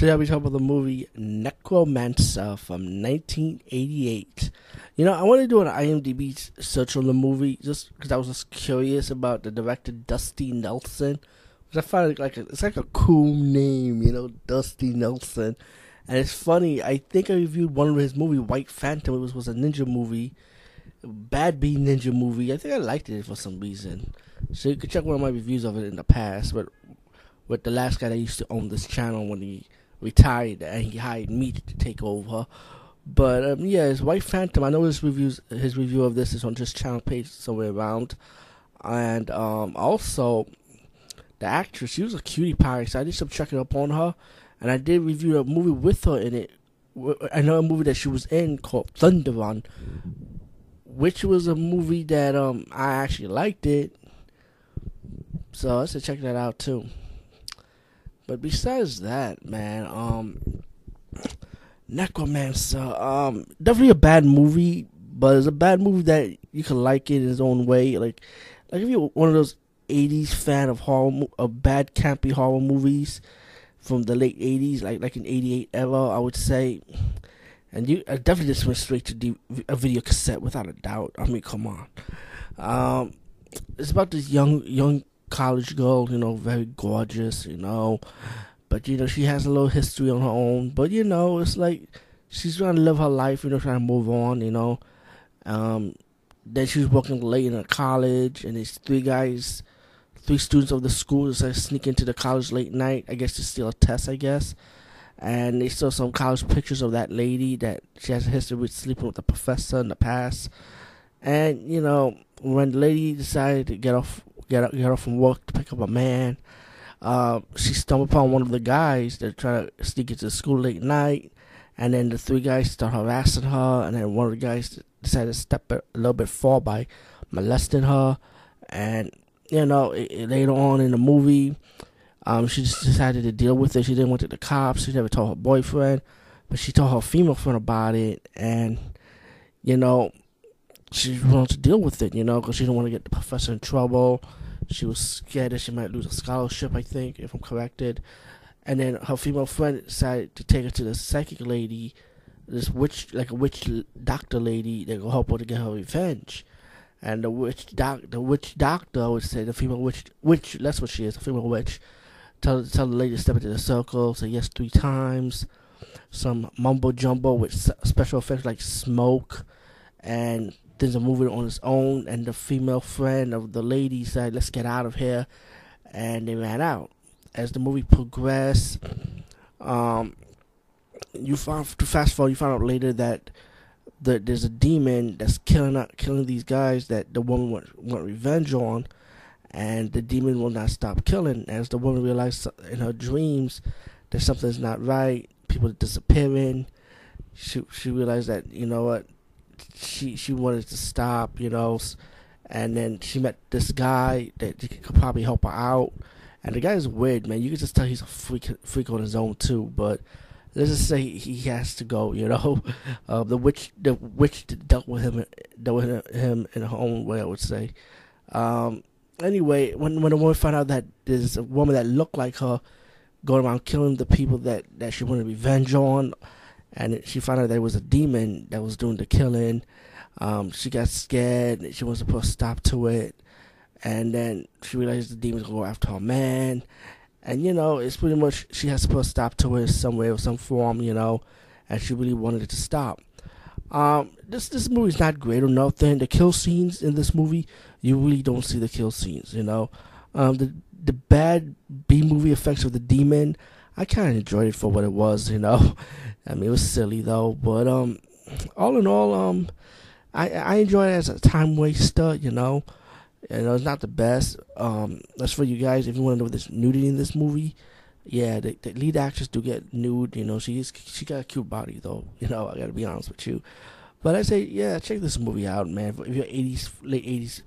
Today I'll be talking about the movie Necromancer from 1988. You know, I want to do an IMDb search on the movie just because I was just curious about the director Dusty Nelson. Because I found it like a, it's like a cool name, you know, Dusty Nelson. And it's funny. I think I reviewed one of his movie, White Phantom. It was a ninja movie, Bad B Ninja movie. I think I liked it for some reason. So you can check one of my reviews of it in the past. But with the last guy that used to own this channel when he retired and he hired me to take over. But um, yeah, his White Phantom. I know his reviews, his review of this is on this channel page somewhere around, and um, also the actress. She was a cutie pie, so I did some checking up on her, and I did review a movie with her in it. Another movie that she was in called Thunder Run, which was a movie that um I actually liked it. So let's check that out too. But besides that, man, um, Necromancer, um, definitely a bad movie, but it's a bad movie that you can like it in its own way. Like, like if you're one of those '80s fan of horror, of bad campy horror movies from the late '80s, like like in '88 era, I would say. And you I definitely just went straight to D- a video cassette without a doubt. I mean, come on. Um, it's about this young young college girl, you know, very gorgeous, you know. But you know, she has a little history on her own. But you know, it's like she's trying to live her life, you know, trying to move on, you know. Um, then she was working late in college, and these three guys, three students of the school, decided to sneak into the college late night. I guess to steal a test, I guess. And they saw some college pictures of that lady that she has a history with sleeping with the professor in the past. And you know, when the lady decided to get off get up, get off from work to pick up a man. Uh, she stumbled upon one of the guys that tried to sneak into school late night, and then the three guys start harassing her, and then one of the guys decided to step a little bit far by molesting her, and you know it, it, later on in the movie, um, she just decided to deal with it. She didn't want to the cops. She never told her boyfriend, but she told her female friend about it, and you know she wanted to deal with it, you know, because she didn't want to get the professor in trouble. She was scared that she might lose a scholarship, I think, if I'm corrected. And then her female friend decided to take her to the psychic lady, this witch, like a witch doctor lady, that will help her to get her revenge. And the witch doc, the witch doctor would say the female witch, witch, that's what she is, a female witch. Tell tell the lady to step into the circle, say yes three times. Some mumbo jumbo with special effects like smoke, and things are moving on its own, and the female friend of the lady said, "Let's get out of here," and they ran out. As the movie progressed, um, you found to fast forward, you found out later that the, there's a demon that's killing uh, killing these guys that the woman want, want revenge on, and the demon will not stop killing. As the woman realized in her dreams that something's not right, people are disappearing. She she realized that you know what she she wanted to stop, you know, and then she met this guy that could probably help her out. And the guy is weird, man. You can just tell he's a freak freak on his own too. But let's just say he has to go. You know, uh, the witch the witch dealt with him dealt with him in her own way. I would say. Um, anyway, when when the woman found out that there's a woman that looked like her going around killing the people that that she wanted revenge on and she found out there was a demon that was doing the killing. Um, she got scared. She supposed to stop to it, and then she realized the demon's gonna go after her man. And you know, it's pretty much she has to put a stop to it some way or some form, you know, and she really wanted it to stop. Um, this this movie's not great or nothing. The kill scenes in this movie, you really don't see the kill scenes, you know. Um, the the bad B movie effects of the demon, I kind of enjoyed it for what it was. You know, I mean it was silly though, but um, all in all, um, I I enjoyed it as a time waster. You know, you know it's not the best. Um, that's for you guys if you want to know this nudity in this movie. Yeah, the, the lead actress do get nude. You know, she's she got a cute body though. You know, I gotta be honest with you. But I say, yeah, check this movie out, man. If you're 80s, late 80s,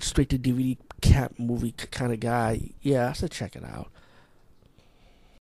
straight to DVD camp movie kind of guy, yeah, I said check it out.